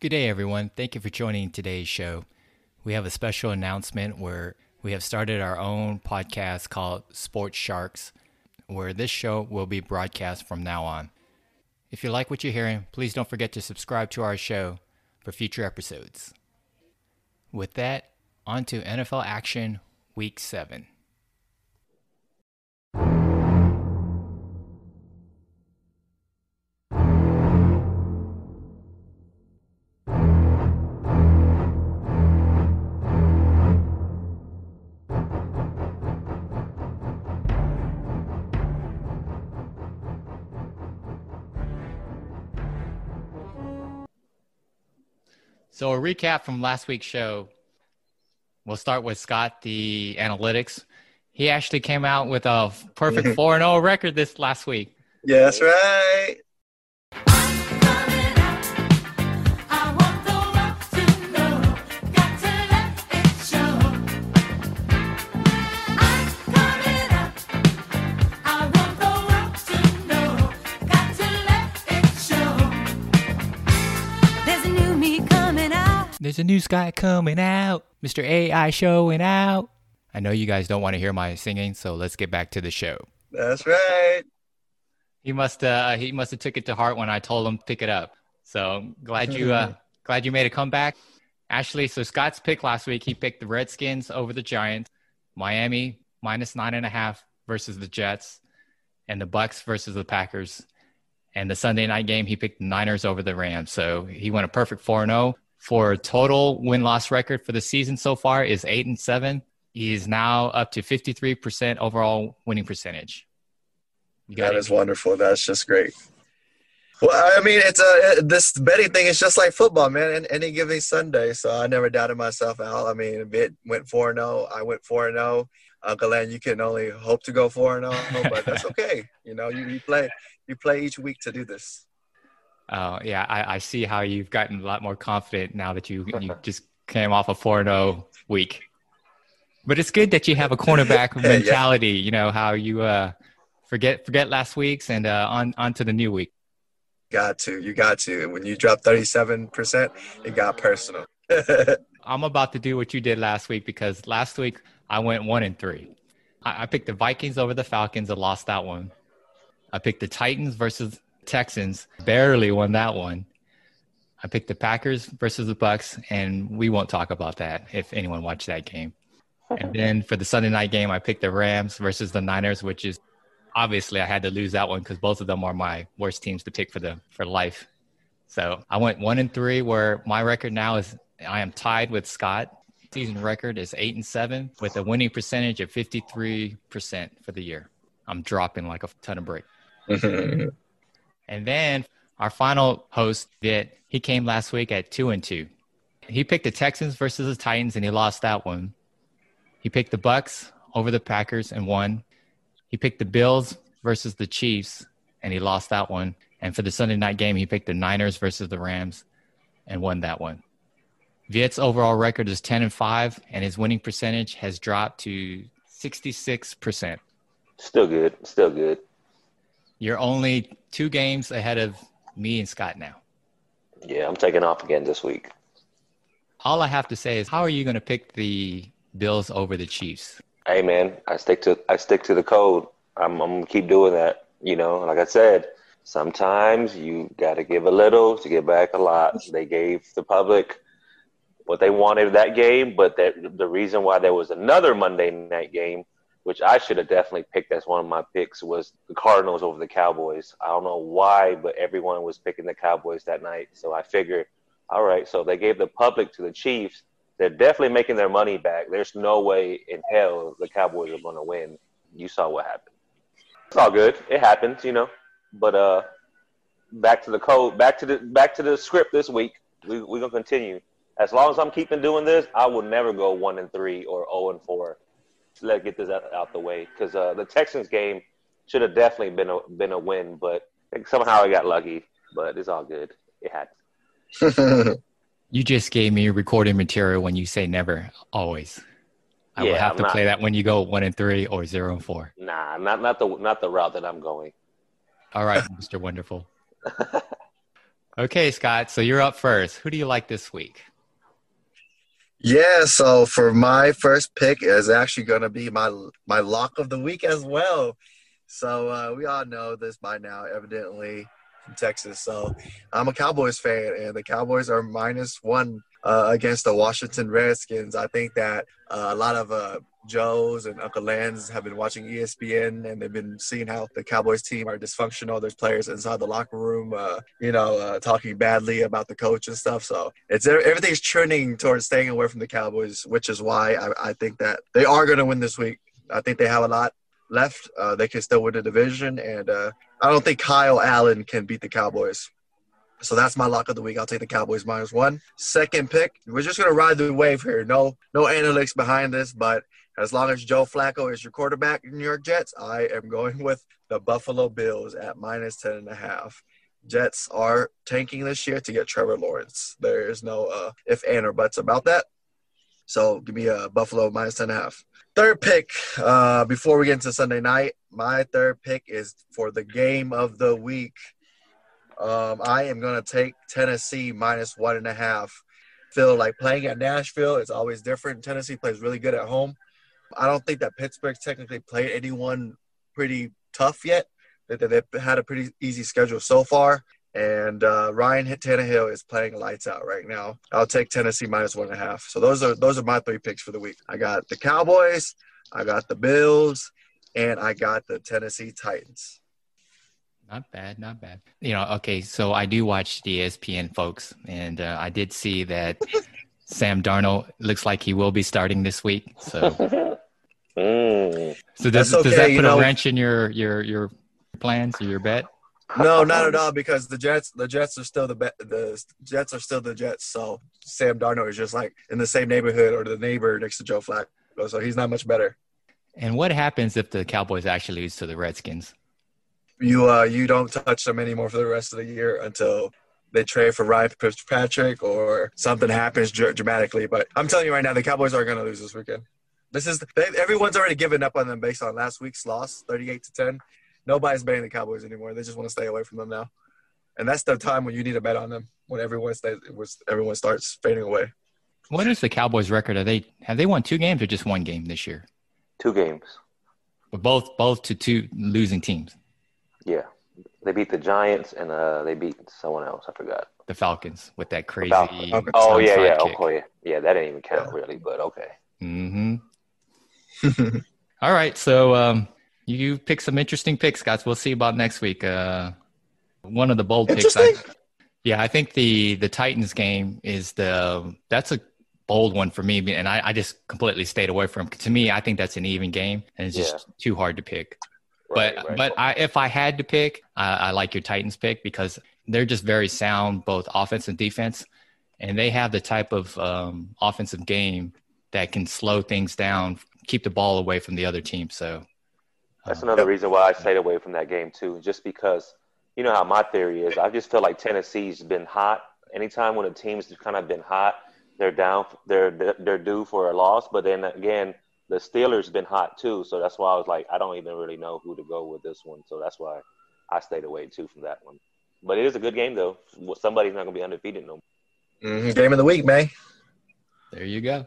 Good day, everyone. Thank you for joining today's show. We have a special announcement where we have started our own podcast called Sports Sharks, where this show will be broadcast from now on. If you like what you're hearing, please don't forget to subscribe to our show for future episodes. With that, on to NFL action week 7. So, a recap from last week's show. We'll start with Scott, the analytics. He actually came out with a perfect 4 0 record this last week. Yeah, that's right. A new Scott coming out. Mr. AI showing out. I know you guys don't want to hear my singing, so let's get back to the show. That's right. He must uh he must have took it to heart when I told him to pick it up. So glad you uh glad you made a comeback. Ashley, so Scott's pick last week, he picked the Redskins over the Giants, Miami minus nine and a half versus the Jets, and the Bucks versus the Packers. And the Sunday night game, he picked the Niners over the Rams. So he went a perfect 4 0 for total win loss record for the season so far is eight and seven. He is now up to 53% overall winning percentage. That is wonderful. That's just great. Well, I mean, it's a this betting thing is just like football, man. And any given Sunday, so I never doubted myself out. I mean, it went four and zero. I went four and zero. Uncle Len, you can only hope to go four and zero, but that's okay. You know, you, you play you play each week to do this. Oh yeah, I, I, see how you've gotten a lot more confident now that you you just came off a 4-0 week. But it's good that you have a cornerback mentality. yeah. You know how you uh, forget forget last week's and uh, on on to the new week. Got to, you got to. When you drop thirty seven percent, it got personal. I'm about to do what you did last week because last week I went one and three. I, I picked the Vikings over the Falcons and lost that one. I picked the Titans versus Texans barely won that one. I picked the Packers versus the Bucks, and we won't talk about that if anyone watched that game. And then for the Sunday night game, I picked the Rams versus the Niners, which is obviously I had to lose that one because both of them are my worst teams to pick for the for life. So I went one and three, where my record now is I am tied with Scott. Season record is eight and seven with a winning percentage of fifty three percent for the year. I'm dropping like a ton of brick. And then our final host that he came last week at two and two. He picked the Texans versus the Titans and he lost that one. He picked the Bucks over the Packers and won. He picked the Bills versus the Chiefs and he lost that one. And for the Sunday night game, he picked the Niners versus the Rams and won that one. Viet's overall record is 10 and 5 and his winning percentage has dropped to 66%. Still good. Still good. You're only two games ahead of me and Scott now. Yeah, I'm taking off again this week. All I have to say is, how are you going to pick the Bills over the Chiefs? Hey, man, I stick to I stick to the code. I'm, I'm gonna keep doing that. You know, like I said, sometimes you got to give a little to get back a lot. They gave the public what they wanted that game, but that the reason why there was another Monday night game which I should have definitely picked as one of my picks, was the Cardinals over the Cowboys. I don't know why, but everyone was picking the Cowboys that night. So I figured, all right, so they gave the public to the Chiefs. They're definitely making their money back. There's no way in hell the Cowboys are going to win. You saw what happened. It's all good. It happens, you know. But uh, back to the code, back to the back to the script this week. We we're gonna continue. As long as I'm keeping doing this, I will never go one and three or zero oh and four let get this out, out the way because uh, the Texans game should have definitely been a been a win, but somehow I got lucky. But it's all good. It had. you just gave me recording material when you say never, always. I yeah, will have to not, play that when you go one and three or zero and four. Nah, not not the not the route that I'm going. All right, Mr. Wonderful. Okay, Scott. So you're up first. Who do you like this week? Yeah, so for my first pick is actually going to be my my lock of the week as well. So uh, we all know this by now, evidently from Texas. So I'm a Cowboys fan, and the Cowboys are minus one uh, against the Washington Redskins. I think that uh, a lot of uh, Joes and Uncle Lans have been watching ESPN and they've been seeing how the Cowboys team are dysfunctional. There's players inside the locker room, uh, you know, uh, talking badly about the coach and stuff. So it's everything's trending towards staying away from the Cowboys, which is why I, I think that they are going to win this week. I think they have a lot left. Uh, they can still win the division, and uh, I don't think Kyle Allen can beat the Cowboys. So that's my lock of the week. I'll take the Cowboys minus one. Second pick, we're just gonna ride the wave here. No, no analytics behind this, but as long as Joe Flacco is your quarterback in New York Jets, I am going with the Buffalo Bills at minus ten and a half. Jets are tanking this year to get Trevor Lawrence. There is no uh, if, and, or buts about that. So give me a Buffalo minus ten and a half. Third pick, uh, before we get into Sunday night, my third pick is for the game of the week. Um, I am going to take Tennessee minus one and a half. Feel like playing at Nashville is always different. Tennessee plays really good at home. I don't think that Pittsburgh technically played anyone pretty tough yet. They, they've had a pretty easy schedule so far. And uh, Ryan Tannehill is playing lights out right now. I'll take Tennessee minus one and a half. So those are those are my three picks for the week. I got the Cowboys, I got the Bills, and I got the Tennessee Titans. Not bad, not bad. You know, okay, so I do watch the ESPN folks, and uh, I did see that Sam Darnold looks like he will be starting this week. So, mm. so does, okay, does that put know, a wrench in your your your plans or your bet? No, not at all. Because the Jets, the Jets are still the the Jets are still the Jets. So Sam Darnold is just like in the same neighborhood or the neighbor next to Joe Flacco. So he's not much better. And what happens if the Cowboys actually lose to the Redskins? You uh you don't touch them anymore for the rest of the year until they trade for Ryan Fitzpatrick or something happens dr- dramatically. But I'm telling you right now, the Cowboys are going to lose this weekend. This is they, everyone's already given up on them based on last week's loss, 38 to 10 nobody's betting the Cowboys anymore. They just want to stay away from them now. And that's the time when you need a bet on them when everyone stays, everyone starts fading away. What is the Cowboys' record? Are they have they won two games or just one game this year? Two games. But both both to two losing teams. Yeah, they beat the Giants and uh, they beat someone else. I forgot. The Falcons with that crazy. Okay. Oh yeah, yeah, kick. okay, yeah. That didn't even count yeah. really, but okay. Hmm. All right, so um, you pick some interesting picks, guys. We'll see about next week. Uh, one of the bold picks. I, yeah, I think the the Titans game is the that's a bold one for me, and I, I just completely stayed away from. To me, I think that's an even game, and it's just yeah. too hard to pick. Right, but right. but I, if I had to pick, I, I like your Titans pick because they're just very sound, both offense and defense, and they have the type of um, offensive game that can slow things down, keep the ball away from the other team. So that's another reason why I stayed away from that game too, just because you know how my theory is. I just feel like Tennessee's been hot. Anytime when a team's kind of been hot, they're down, they're they're due for a loss. But then again, the Steelers been hot too, so that's why I was like, I don't even really know who to go with this one. So that's why I stayed away too from that one. But it is a good game though. Somebody's not gonna be undefeated no. Mm-hmm. Game of the week, man. There you go.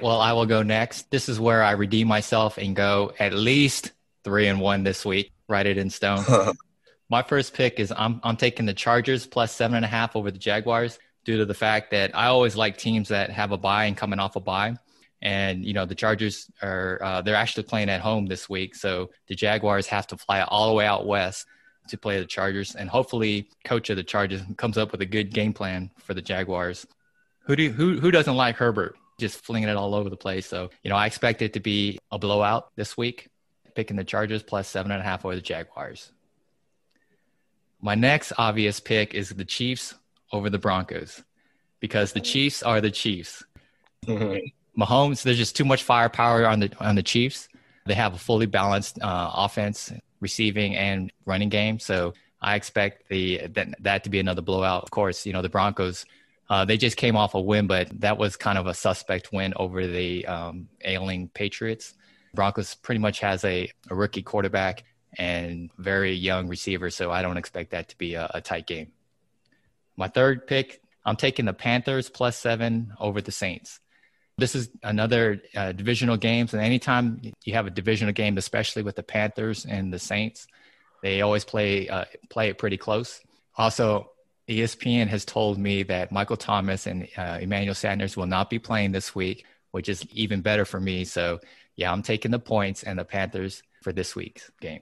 Well, I will go next. This is where I redeem myself and go at least three and one this week. Write it in stone. My first pick is I'm I'm taking the Chargers plus seven and a half over the Jaguars due to the fact that I always like teams that have a bye and coming off a bye. And you know the Chargers are uh, they're actually playing at home this week, so the Jaguars have to fly all the way out west to play the Chargers, and hopefully, coach of the Chargers comes up with a good game plan for the Jaguars. Who do who who doesn't like Herbert? Just flinging it all over the place. So you know I expect it to be a blowout this week picking the Chargers plus seven and a half over the Jaguars. My next obvious pick is the Chiefs over the Broncos because the Chiefs are the Chiefs. Mm-hmm. Mahomes, there's just too much firepower on the on the Chiefs. They have a fully balanced uh, offense, receiving and running game. So I expect the that, that to be another blowout. Of course, you know the Broncos. Uh, they just came off a win, but that was kind of a suspect win over the um, ailing Patriots. Broncos pretty much has a, a rookie quarterback and very young receiver, so I don't expect that to be a, a tight game. My third pick, I'm taking the Panthers plus seven over the Saints. This is another uh, divisional games, and anytime you have a divisional game, especially with the Panthers and the Saints, they always play uh, play it pretty close. Also, ESPN has told me that Michael Thomas and uh, Emmanuel Sanders will not be playing this week, which is even better for me. So, yeah, I'm taking the points and the Panthers for this week's game.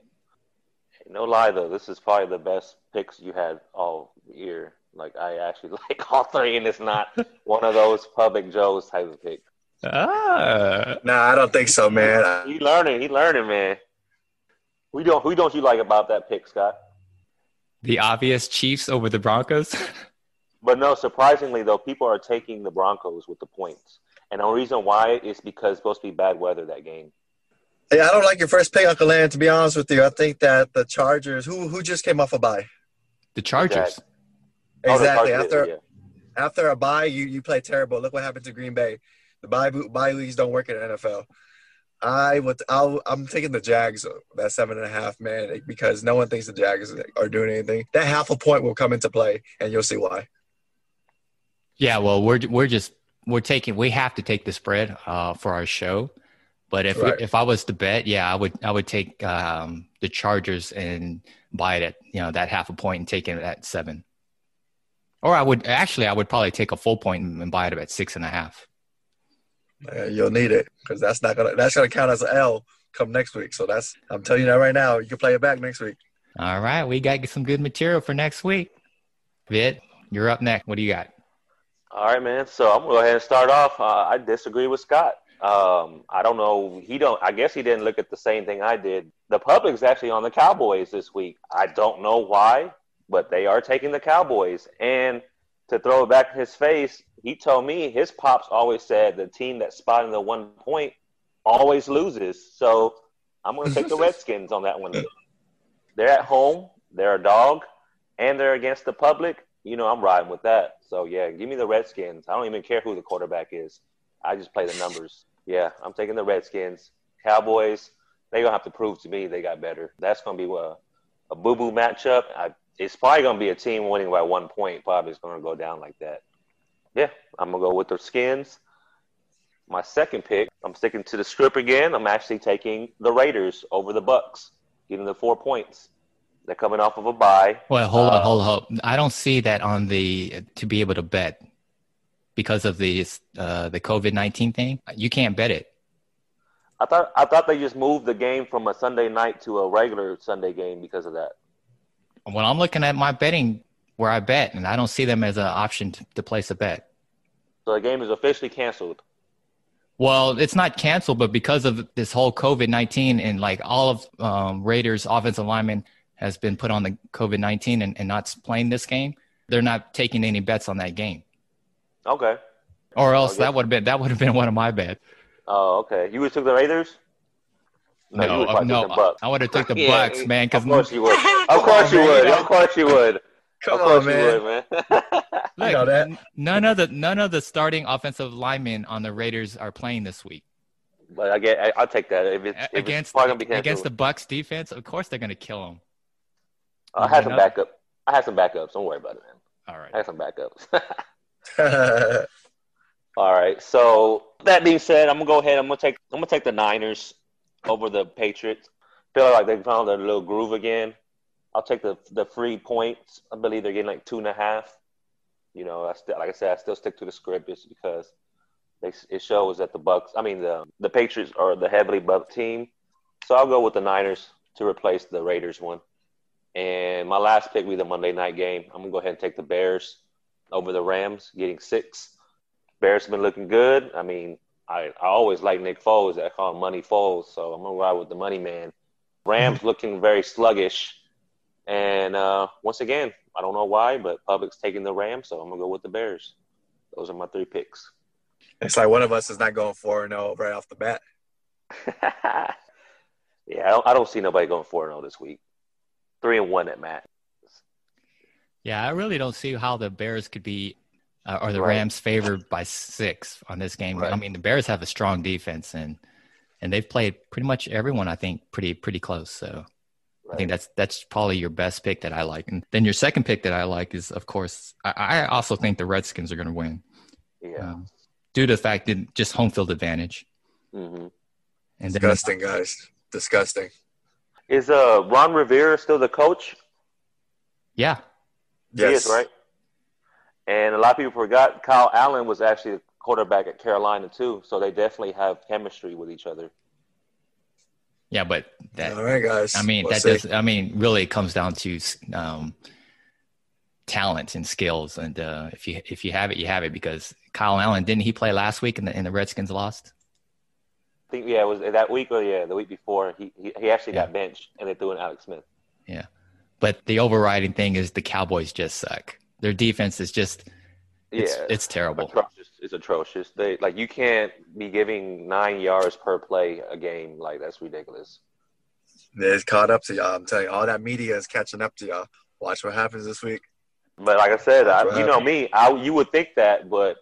No lie though, this is probably the best picks you had all year. Like I actually like all three, and it's not one of those public Joe's type of picks. Ah. Nah, I don't think so, man. He learning, he learning, man. Who don't who don't you like about that pick, Scott? The obvious Chiefs over the Broncos. but no, surprisingly though, people are taking the Broncos with the points, and the reason why is because it's supposed to be bad weather that game. Yeah, I don't like your first pick, Uncle Land. To be honest with you, I think that the Chargers, who who just came off a bye, the Chargers. Exactly. Oh, after yeah. after a bye, you you play terrible. Look what happened to Green Bay. The bye bye leagues don't work in the NFL. I would. I'll, I'm taking the Jags that seven and a half man because no one thinks the Jags are doing anything. That half a point will come into play, and you'll see why. Yeah, well, we're we're just we're taking we have to take the spread uh, for our show. But if right. if I was to bet, yeah, I would I would take um, the Chargers and buy it at you know that half a point and take it at seven. Or I would actually I would probably take a full point and buy it at six and a half. Uh, you'll need it because that's not gonna that's gonna count as an L come next week. So that's I'm telling you that right now. You can play it back next week. All right, we got some good material for next week. Vid, you're up next. What do you got? All right, man. So I'm gonna go ahead and start off. Uh, I disagree with Scott. Um, I don't know. He don't. I guess he didn't look at the same thing I did. The public's actually on the Cowboys this week. I don't know why, but they are taking the Cowboys. And to throw it back in his face, he told me his pops always said the team that's spotting the one point always loses. So I'm going to take the Redskins on that one. They're at home, they're a dog, and they're against the public. You know, I'm riding with that. So yeah, give me the Redskins. I don't even care who the quarterback is. I just play the numbers. Yeah, I'm taking the Redskins. Cowboys, they're gonna have to prove to me they got better. That's gonna be a, a boo boo matchup. I, it's probably gonna be a team winning by one point. Probably it's gonna go down like that yeah, I'm gonna go with the Skins. My second pick, I'm sticking to the script again. I'm actually taking the Raiders over the Bucks, getting the four points. They're coming off of a bye. Well, hold uh, on, hold on. I don't see that on the to be able to bet because of the uh, the COVID nineteen thing. You can't bet it. I thought I thought they just moved the game from a Sunday night to a regular Sunday game because of that. When I'm looking at my betting where I bet, and I don't see them as an option to, to place a bet. So the game is officially canceled. Well, it's not canceled, but because of this whole COVID nineteen and like all of um, Raiders' offensive linemen has been put on the COVID nineteen and, and not playing this game, they're not taking any bets on that game. Okay. Or else that would have been that would have been one of my bets. Oh, okay. You would have took the Raiders. No, no, uh, no I would have took the yeah, Bucks, man. Of course you would. Of course you would. Of course you would. Come on, man. Would, man. Look, know that. none of the none of the starting offensive linemen on the Raiders are playing this week. But I get, I, will take that if it's, if against it's against the Bucks defense. Of course, they're going to kill them. I had some backup. I had some backups. Don't worry about it, man. All right. I had some backups. All right. So that being said, I'm gonna go ahead. I'm gonna take. I'm gonna take the Niners over the Patriots. Feel like they found their little groove again. I'll take the the free points. I believe they're getting like two and a half. You know, I still like I said, I still stick to the script just because they, it shows that the Bucks. I mean, the the Patriots are the heavily buck team. So I'll go with the Niners to replace the Raiders one. And my last pick will be the Monday night game. I'm gonna go ahead and take the Bears over the Rams, getting six. Bears have been looking good. I mean, I, I always like Nick Foles. I call him Money Foles, so I'm gonna ride with the Money Man. Rams looking very sluggish. And uh, once again, I don't know why, but public's taking the Rams, so I'm gonna go with the Bears. Those are my three picks. It's like one of us is not going four and zero oh right off the bat. yeah, I don't, I don't see nobody going four and zero oh this week. Three and one at Matt. Yeah, I really don't see how the Bears could be uh, or the right. Rams favored by six on this game. Right. I mean, the Bears have a strong defense and and they've played pretty much everyone. I think pretty pretty close. So Right. I think that's that's probably your best pick that I like. And then your second pick that I like is, of course, I, I also think the Redskins are going to win. Yeah. Um, due to the fact that just home field advantage. Mm-hmm. And Disgusting, then, guys. Disgusting. Is uh Ron Rivera still the coach? Yeah. He yes. is, right? And a lot of people forgot Kyle Allen was actually the quarterback at Carolina too, so they definitely have chemistry with each other. Yeah, but that, all right, guys. I mean, we'll that see. does. I mean, really, it comes down to um, talent and skills, and uh, if you if you have it, you have it. Because Kyle Allen didn't he play last week and the, and the Redskins lost? I think yeah, it was that week or yeah, the week before he he, he actually yeah. got benched and they threw in Alex Smith. Yeah, but the overriding thing is the Cowboys just suck. Their defense is just it's, yeah, it's terrible. Atrocious. It's atrocious. They like you can't be giving nine yards per play a game. Like that's ridiculous. It's caught up to y'all. I'm telling you, all that media is catching up to y'all. Watch what happens this week. But like I said, I, you know me, I, you would think that, but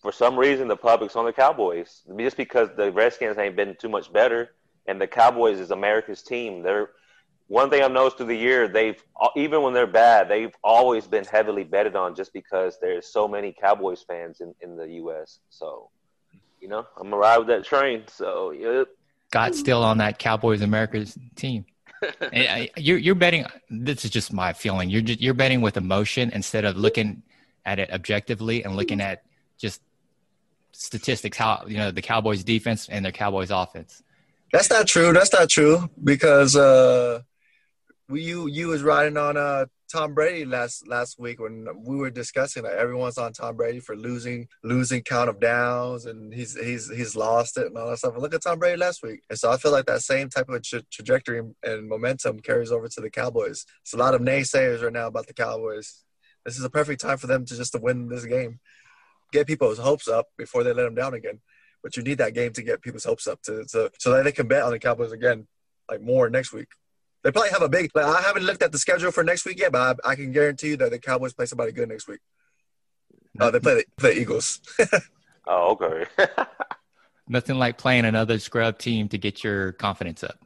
for some reason the public's on the Cowboys just because the Redskins ain't been too much better, and the Cowboys is America's team. They're one thing I've noticed through the year, they've even when they're bad, they've always been heavily betted on just because there's so many Cowboys fans in, in the U.S. So, you know, I'm gonna ride with that train. So, yep. Got still on that Cowboys America's team. you're you're betting. This is just my feeling. You're just, you're betting with emotion instead of looking at it objectively and looking at just statistics. How you know the Cowboys defense and their Cowboys offense. That's not true. That's not true because uh, we you you was riding on uh Tom Brady last last week when we were discussing that everyone's on Tom Brady for losing losing count of downs and he's he's he's lost it and all that stuff. And look at Tom Brady last week, and so I feel like that same type of tra- trajectory and momentum carries over to the Cowboys. It's a lot of naysayers right now about the Cowboys. This is a perfect time for them to just to win this game, get people's hopes up before they let them down again. But you need that game to get people's hopes up to, to so that they can bet on the Cowboys again, like more next week. They probably have a big. Like, I haven't looked at the schedule for next week yet, but I, I can guarantee you that the Cowboys play somebody good next week. Uh, they play the, the Eagles. oh, okay. Nothing like playing another scrub team to get your confidence up.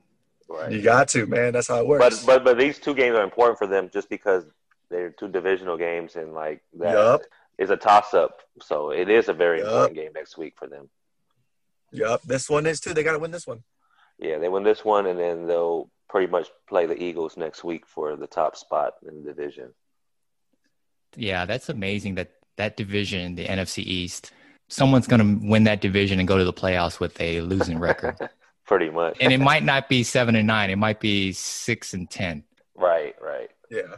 Right. You got to, man. That's how it works. But but but these two games are important for them just because they're two divisional games and like that yep. is a toss up. So it is a very yep. important game next week for them. Yep. This one is too. They got to win this one. Yeah, they win this one, and then they'll pretty much play the Eagles next week for the top spot in the division. Yeah, that's amazing that that division, the NFC East, someone's going to win that division and go to the playoffs with a losing record. pretty much. and it might not be 7 and 9, it might be 6 and 10. Right, right. Yeah.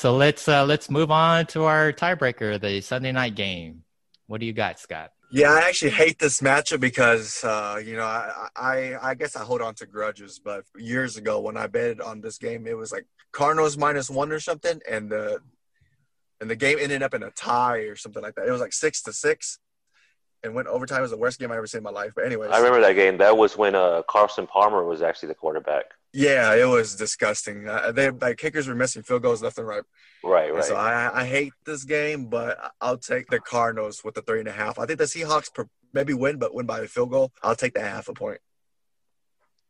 So let's uh let's move on to our tiebreaker, the Sunday night game. What do you got, Scott? Yeah, I actually hate this matchup because uh, you know I, I I guess I hold on to grudges. But years ago when I betted on this game, it was like Cardinals minus one or something, and the and the game ended up in a tie or something like that. It was like six to six, and went overtime. It was the worst game I ever seen in my life. But anyways, I remember that game. That was when uh, Carson Palmer was actually the quarterback. Yeah, it was disgusting. Uh, they like kickers were missing field goals left and right. Right, right. And so I, I hate this game, but I'll take the Cardinals with the three and a half. I think the Seahawks maybe win, but win by a field goal. I'll take the half a point.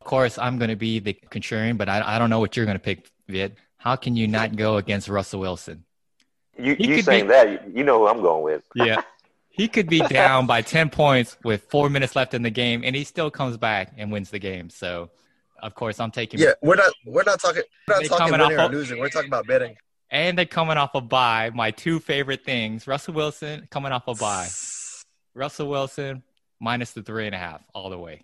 Of course, I'm going to be the contrarian, but I, I don't know what you're going to pick, Vid. How can you not go against Russell Wilson? You, you saying be, that, you know who I'm going with. yeah. He could be down by 10 points with four minutes left in the game, and he still comes back and wins the game. So, of course, I'm taking. Yeah, we're not we're not talking we're not talking winning or losing. We're talking about betting and they're coming off a bye. My two favorite things: Russell Wilson coming off a bye. Russell Wilson minus the three and a half all the way.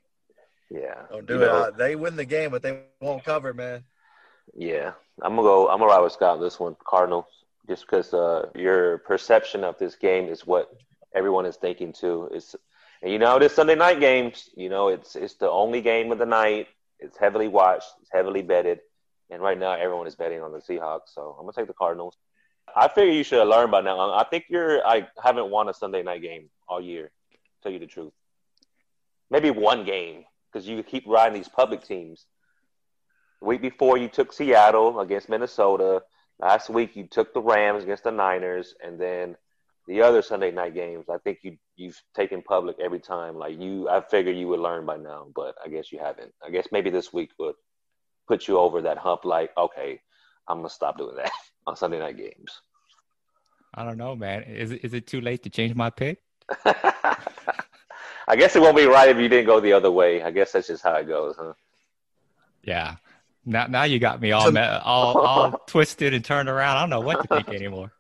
Yeah, don't do you it. Uh, they win the game, but they won't cover, man. Yeah, I'm gonna go. I'm gonna ride with Scott on this one. Cardinals, just because uh, your perception of this game is what everyone is thinking too. It's you know this Sunday night games. You know it's it's the only game of the night. It's heavily watched. It's heavily betted. And right now, everyone is betting on the Seahawks. So I'm gonna take the Cardinals. I figure you should have learned by now. I think you're. I haven't won a Sunday night game all year. Tell you the truth. Maybe one game because you keep riding these public teams. The week before, you took Seattle against Minnesota. Last week, you took the Rams against the Niners, and then the other Sunday night games. I think you you've taken public every time. Like you, I figured you would learn by now, but I guess you haven't. I guess maybe this week would put you over that hump. Like, okay, I'm gonna stop doing that on Sunday night games. I don't know, man. Is it, is it too late to change my pick? I guess it won't be right if you didn't go the other way. I guess that's just how it goes, huh? Yeah. Now, now you got me all all, all twisted and turned around. I don't know what to think anymore.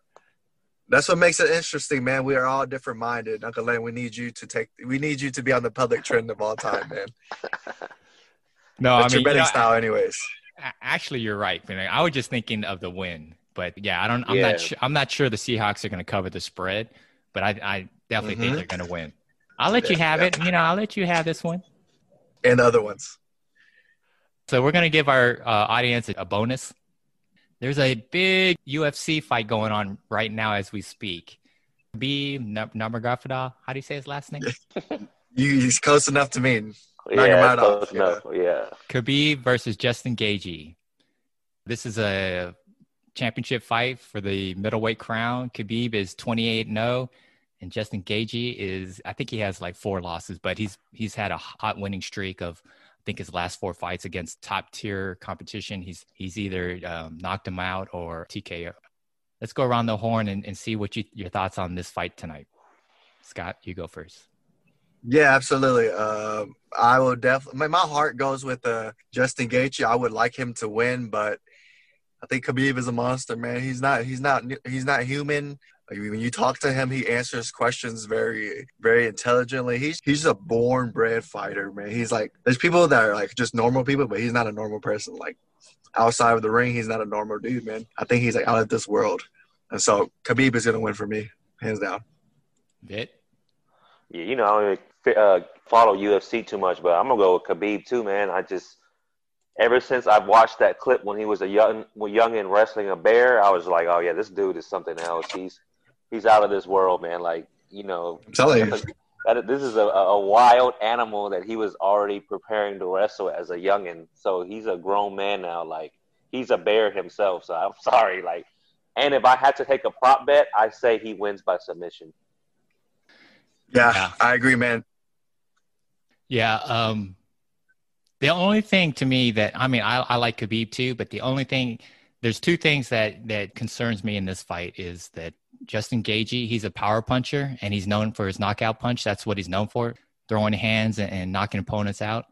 That's what makes it interesting, man. We are all different minded. Uncle Lane, we need you to take. We need you to be on the public trend of all time, man. no, That's I mean, your betting you know, style, anyways. Actually, you're right. Man. I was just thinking of the win, but yeah, I don't. I'm Yeah. not. Sure, I'm not sure the Seahawks are going to cover the spread, but I, I definitely think Mhm. they're going to win. I'll let you have it. You know, I'll let you have this one. And the other ones. So we're going to give our uh, audience a bonus. There's a big UFC fight going on right now as we speak. B Nurmagomedov. How do you say his last name? He's close enough to me. Yeah, Nurmagomedov, close yeah. enough. Yeah. Khabib versus Justin Gaethje. This is a championship fight for the middleweight crown. Khabib is 28 0 and Justin Gaethje is I think he has like four losses, but he's he's had a hot winning streak of I think his last four fights against top tier competition. He's he's either um, knocked him out or TKO. Let's go around the horn and, and see what you, your thoughts on this fight tonight. Scott, you go first. Yeah, absolutely. Um, I will definitely. My, my heart goes with uh, Justin Gaethje. I would like him to win, but I think Khabib is a monster, man. He's not. He's not. He's not human. Like, when you talk to him, he answers questions very, very intelligently. He's he's a born bred fighter, man. He's like there's people that are like just normal people, but he's not a normal person. Like outside of the ring, he's not a normal dude, man. I think he's like out of this world, and so Khabib is gonna win for me, hands down. Bit. Yeah, you know, I don't even, uh, follow UFC too much, but I'm gonna go with Khabib too, man. I just ever since I've watched that clip when he was a young, when young and wrestling a bear, I was like, oh yeah, this dude is something else. He's he's out of this world, man. Like you know, I'm telling you. that this is a, a wild animal that he was already preparing to wrestle as a youngin. So he's a grown man now. Like he's a bear himself. So I'm sorry. Like, and if I had to take a prop bet, I say he wins by submission. Yeah, Yeah. I agree, man. Yeah. Um, the only thing to me that I mean, I, I like Khabib too, but the only thing there's two things that that concerns me in this fight is that Justin Gaethje, he's a power puncher and he's known for his knockout punch. That's what he's known for, throwing hands and, and knocking opponents out.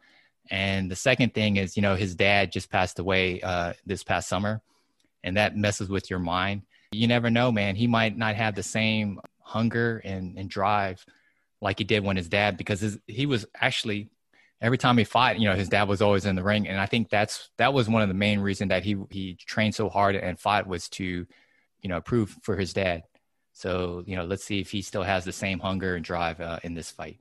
And the second thing is, you know, his dad just passed away uh, this past summer, and that messes with your mind. You never know, man. He might not have the same hunger and, and drive like he did when his dad, because his, he was actually every time he fought, you know, his dad was always in the ring, and I think that's that was one of the main reason that he he trained so hard and fought was to, you know, prove for his dad. So you know, let's see if he still has the same hunger and drive uh, in this fight.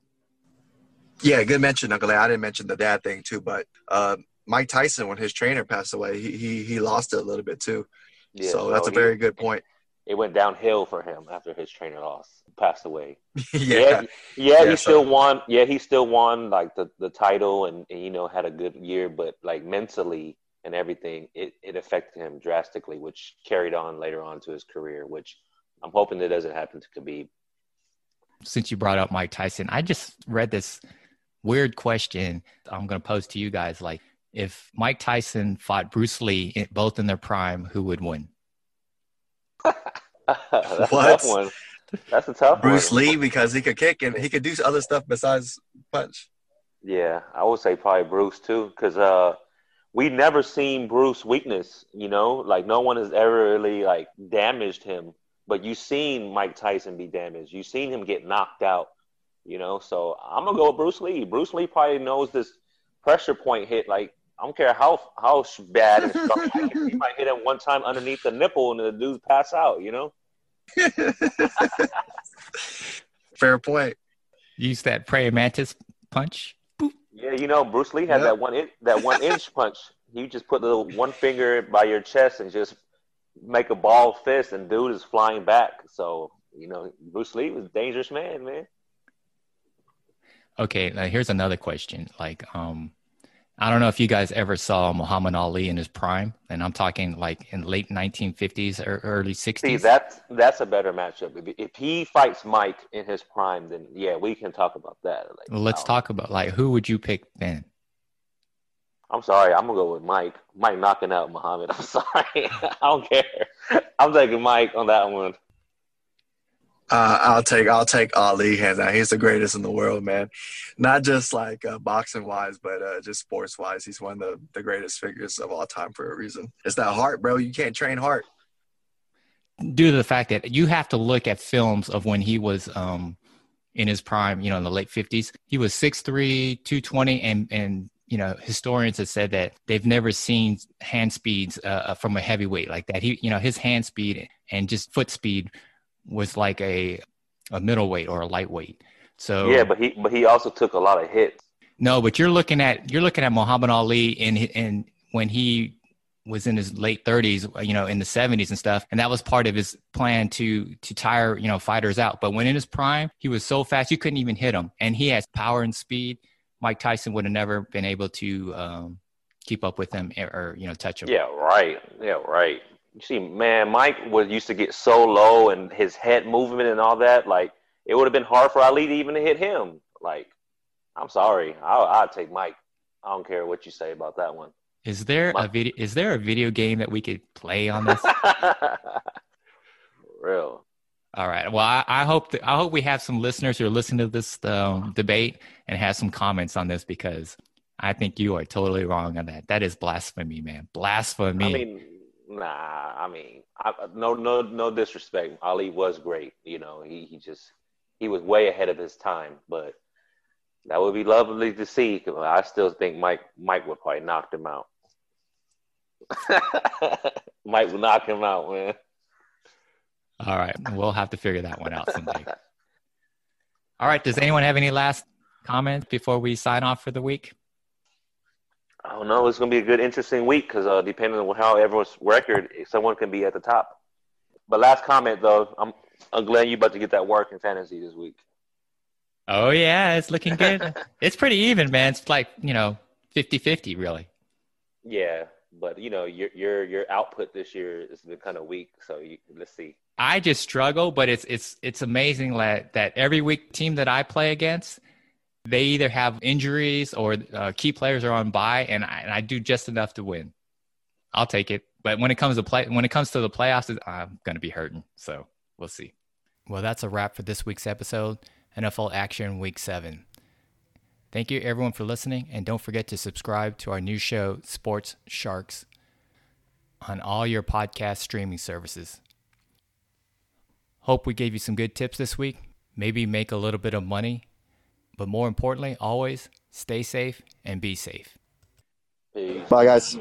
Yeah, good mention, Uncle. I didn't mention the dad thing too, but uh, Mike Tyson, when his trainer passed away, he he, he lost it a little bit too. Yeah, so that's a he- very good point. It went downhill for him after his trainer lost, passed away. yeah, yeah, yeah, Yeah, he so- still won. Yeah, he still won like the, the title and, and you know had a good year, but like mentally and everything, it, it affected him drastically, which carried on later on to his career. Which I'm hoping that doesn't happen to Khabib. Since you brought up Mike Tyson, I just read this weird question. I'm going to pose to you guys: like, if Mike Tyson fought Bruce Lee, in- both in their prime, who would win? That's What? a tough one. That's a tough one. Bruce one. Lee because he could kick and he could do other stuff besides punch. Yeah, I would say probably Bruce too, because uh, we never seen Bruce weakness. You know, like no one has ever really like damaged him, but you've seen Mike Tyson be damaged. You've seen him get knocked out. You know, so I'm gonna go with Bruce Lee. Bruce Lee probably knows this pressure point hit. Like I don't care how how bad and strong he might hit him one time underneath the nipple and the dude pass out. You know. Fair play. Use that praying mantis punch. Yeah, you know, Bruce Lee had Yep. that one in, that one inch punch. You just put the one finger by your chest and just make a ball fist, and dude is flying back. So you know, Bruce Lee was a dangerous man, man. Okay, now here's another question. Like, um, I don't know if you guys ever saw Muhammad Ali in his prime, and I'm talking like in late 1950s or early 60s. See, that's that's a better matchup. If, if he fights Mike in his prime, then yeah, we can talk about that. Like, Well, let's wow. talk about like who would you pick then? I'm sorry. I'm gonna go with Mike. Mike knocking out Muhammad. I'm sorry. I don't care. I'm taking Mike on that one. Uh, I'll take I'll take Ali hands down. He's the greatest in the world, man. Not just like uh, boxing wise, but uh, just sports wise. He's one of the, the greatest figures of all time for a reason. It's that heart, bro. You can't train heart. Due to the fact that you have to look at films of when he was um, in his prime, you know, in the late 50s. He was 6'3, 220, and, and you know, historians have said that they've never seen hand speeds uh, uh, from a heavyweight like that. He, you know, his hand speed and just foot speed was like a a middleweight or a lightweight. So yeah, but he but he also took a lot of hits. No, but you're looking at you're looking at Muhammad Ali in in when he was in his late 30s, you know, in the 70s and stuff, and that was part of his plan to to tire you know fighters out. But when in his prime, he was so fast you couldn't even hit him, and he has power and speed. Mike Tyson would have never been able to um, keep up with him or you know touch him. Yeah, right. Yeah, right. You see, man, Mike was used to get so low and his head movement and all that. Like it would have been hard for Ali to even hit him. Like, I'm sorry, I'll, I'll take Mike. I don't care what you say about that one. Is there Mike. a video? Is there a video game that we could play on this? Real. All right. Well, I, I hope I hope we have some listeners who are listening to this um, debate and have some comments on this because I think you are totally wrong on that. That is blasphemy, man. Blasphemy. I mean, Nah, I mean, I, no, no, no disrespect. Ali was great. You know, he he just he was way ahead of his time. But that would be lovely to see. I still think Mike Mike would probably knock him out. Mike would knock him out, man. All right, we'll have to figure that one out someday. All right, does anyone have any last comments before we sign off for the week? I don't know. It's going to be a good, interesting week because uh, depending on how everyone's record, someone can be at the top. But last comment though, I'm, I'm glad you about to get that work in fantasy this week. Oh yeah, it's looking good. it's pretty even, man. It's like you know, 50-50 really. Yeah, but you know, your your your output this year has been kind of weak. So you, let's see. I just struggle, but it's it's it's amazing that that every week team that I play against, they either have injuries or uh, key players are on bye, and I, and I do just enough to win. I'll take it. But when it comes to play, when it comes to the playoffs, I'm going to be hurting. So we'll see. Well, that's a wrap for this week's episode. NFL Action Week Seven. Thank you everyone for listening, and don't forget to subscribe to our new show, Sports Sharks, on all your podcast streaming services. Hope we gave you some good tips this week. Maybe make a little bit of money but more importantly, always stay safe and be safe. Bye, guys.